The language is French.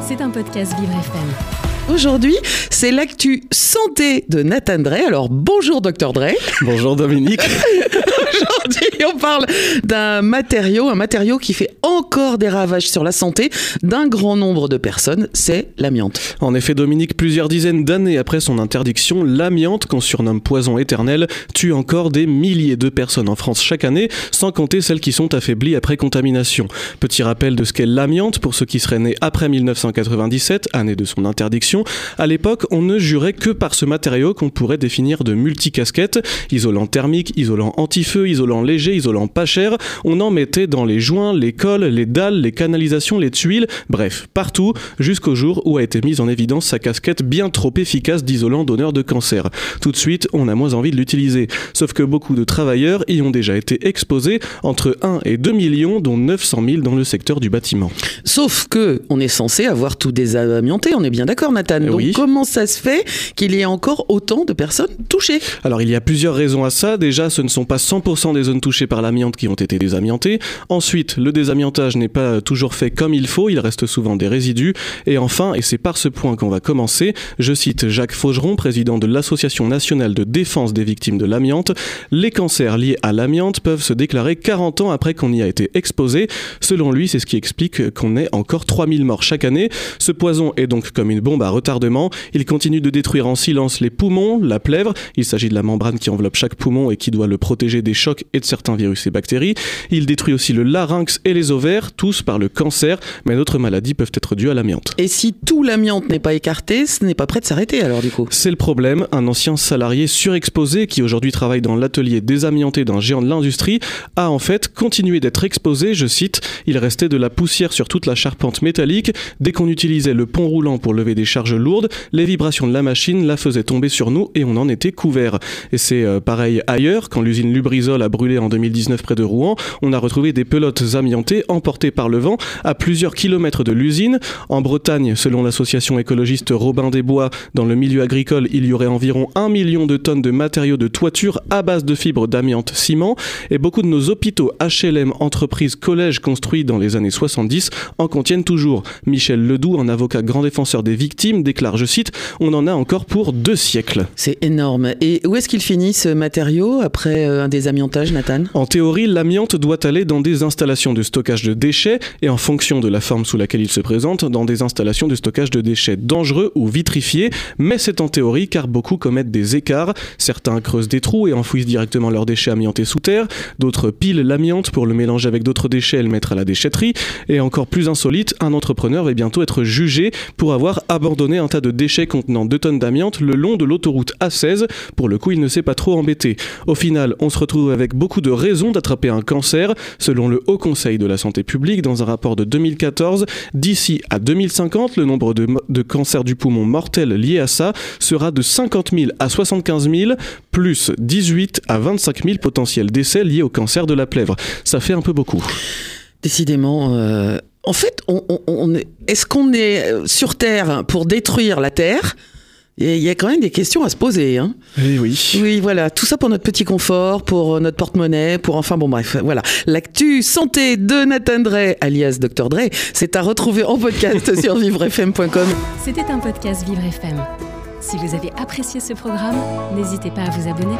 C'est un podcast Vivre FM. Aujourd'hui, c'est l'actu santé de Nathan Drey. Alors bonjour docteur Drey. Bonjour Dominique. Aujourd'hui, on parle d'un matériau, un matériau qui fait encore des ravages sur la santé d'un grand nombre de personnes, c'est l'amiante. En effet, Dominique, plusieurs dizaines d'années après son interdiction, l'amiante, qu'on surnomme poison éternel, tue encore des milliers de personnes en France chaque année, sans compter celles qui sont affaiblies après contamination. Petit rappel de ce qu'est l'amiante pour ceux qui seraient nés après 1997, année de son interdiction. À l'époque, on ne jurait que par ce matériau qu'on pourrait définir de multicasquette, isolant thermique, isolant anti-feu, isolant léger, isolant pas cher. On en mettait dans les joints, les cols, les dalles, les canalisations, les tuiles, bref, partout, jusqu'au jour où a été mise en évidence sa casquette bien trop efficace d'isolant donneur de cancer. Tout de suite, on a moins envie de l'utiliser. Sauf que beaucoup de travailleurs y ont déjà été exposés, entre 1 et 2 millions, dont 900 000 dans le secteur du bâtiment. Sauf que on est censé avoir tout désamianté, on est bien d'accord Nathan. Donc Oui. comment ça se fait qu'il y ait encore autant de personnes touchées? Alors il y a plusieurs raisons à ça. Déjà, ce ne sont pas 100% des zones touchées par l'amiante qui ont été désamiantées. Ensuite, le désamiantage n'est pas toujours fait comme il faut, il reste souvent des résidus. Et enfin, et c'est par ce point qu'on va commencer, je cite Jacques Faugeron, président de l'Association nationale de défense des victimes de l'amiante, les cancers liés à l'amiante peuvent se déclarer 40 ans après qu'on y a été exposé. Selon lui, c'est ce qui explique qu'on ait encore 3000 morts chaque année. Ce poison est donc comme une bombe à retardement. Il continue de détruire en silence les poumons, la plèvre. Il s'agit de la membrane qui enveloppe chaque poumon et qui doit le protéger des chocs et de certains virus et bactéries. Il détruit aussi le larynx et les ovaires, tous par le cancer, mais d'autres maladies peuvent être dues à l'amiante. Et si tout l'amiante n'est pas écarté, ce n'est pas prêt de s'arrêter alors du coup C'est le problème, un ancien salarié surexposé qui aujourd'hui travaille dans l'atelier désamianté d'un géant de l'industrie a en fait continué d'être exposé, je cite, il restait de la poussière sur toute la charpente métallique, dès qu'on utilisait le pont roulant pour lever des charges lourdes, les vibrations de la machine la faisaient tomber sur nous et on en était couvert. Et c'est euh, pareil ailleurs, quand l'usine Lubrizol a brûlé en 2019 près de Rouen, on a retrouvé des pelotes amiantées emportées par le vent à plusieurs kilomètres de l'usine. En Bretagne, selon l'association écologiste Robin des Bois, dans le milieu agricole, il y aurait environ un million de tonnes de matériaux de toiture à base de fibres d'amiante ciment. Et beaucoup de nos hôpitaux HLM, entreprises, collèges construits dans les années 70 en contiennent toujours. Michel Ledoux, un avocat grand défenseur des victimes, déclare, je cite, On en a encore pour deux siècles. C'est énorme. Et où est-ce qu'il finit ce matériau après euh, un En théorie, l'amiante doit aller dans des installations de stockage de déchets et en fonction de la forme sous laquelle il se présente, dans des installations de stockage de déchets dangereux ou vitrifiés. Mais c'est en théorie car beaucoup commettent des écarts. Certains creusent des trous et enfouissent directement leurs déchets amiantés sous terre. D'autres pilent l'amiante pour le mélanger avec d'autres déchets et le mettre à la déchetterie. Et encore plus insolite, un entrepreneur va bientôt être jugé pour avoir abandonné un tas de déchets contenant 2 tonnes d'amiante le long de l'autoroute A16. Pour le coup, il ne s'est pas trop embêté. Au final, on se retrouve avec beaucoup de raisons d'attraper un cancer. Selon le Haut Conseil de la Santé publique, dans un rapport de 2014, d'ici à 2050, le nombre de, cancers du poumon mortels liés à ça sera de 50 000 à 75 000, plus 18 à 25 000 potentiels décès liés au cancer de la plèvre. Ça fait un peu beaucoup. Décidément. euh, En fait, est-ce qu'on est euh, sur Terre pour détruire la Terre? Et Il y a quand même des questions à se poser. Hein. Eh oui. Oui, voilà, tout ça pour notre petit confort, pour euh, notre porte-monnaie, pour enfin, bon bref, voilà. L'actu santé de Nathan Drey, alias Dr Dre, c'est à retrouver en podcast sur vivrefm.com. C'était un podcast Vivre FM. Si vous avez apprécié ce programme, n'hésitez pas à vous abonner.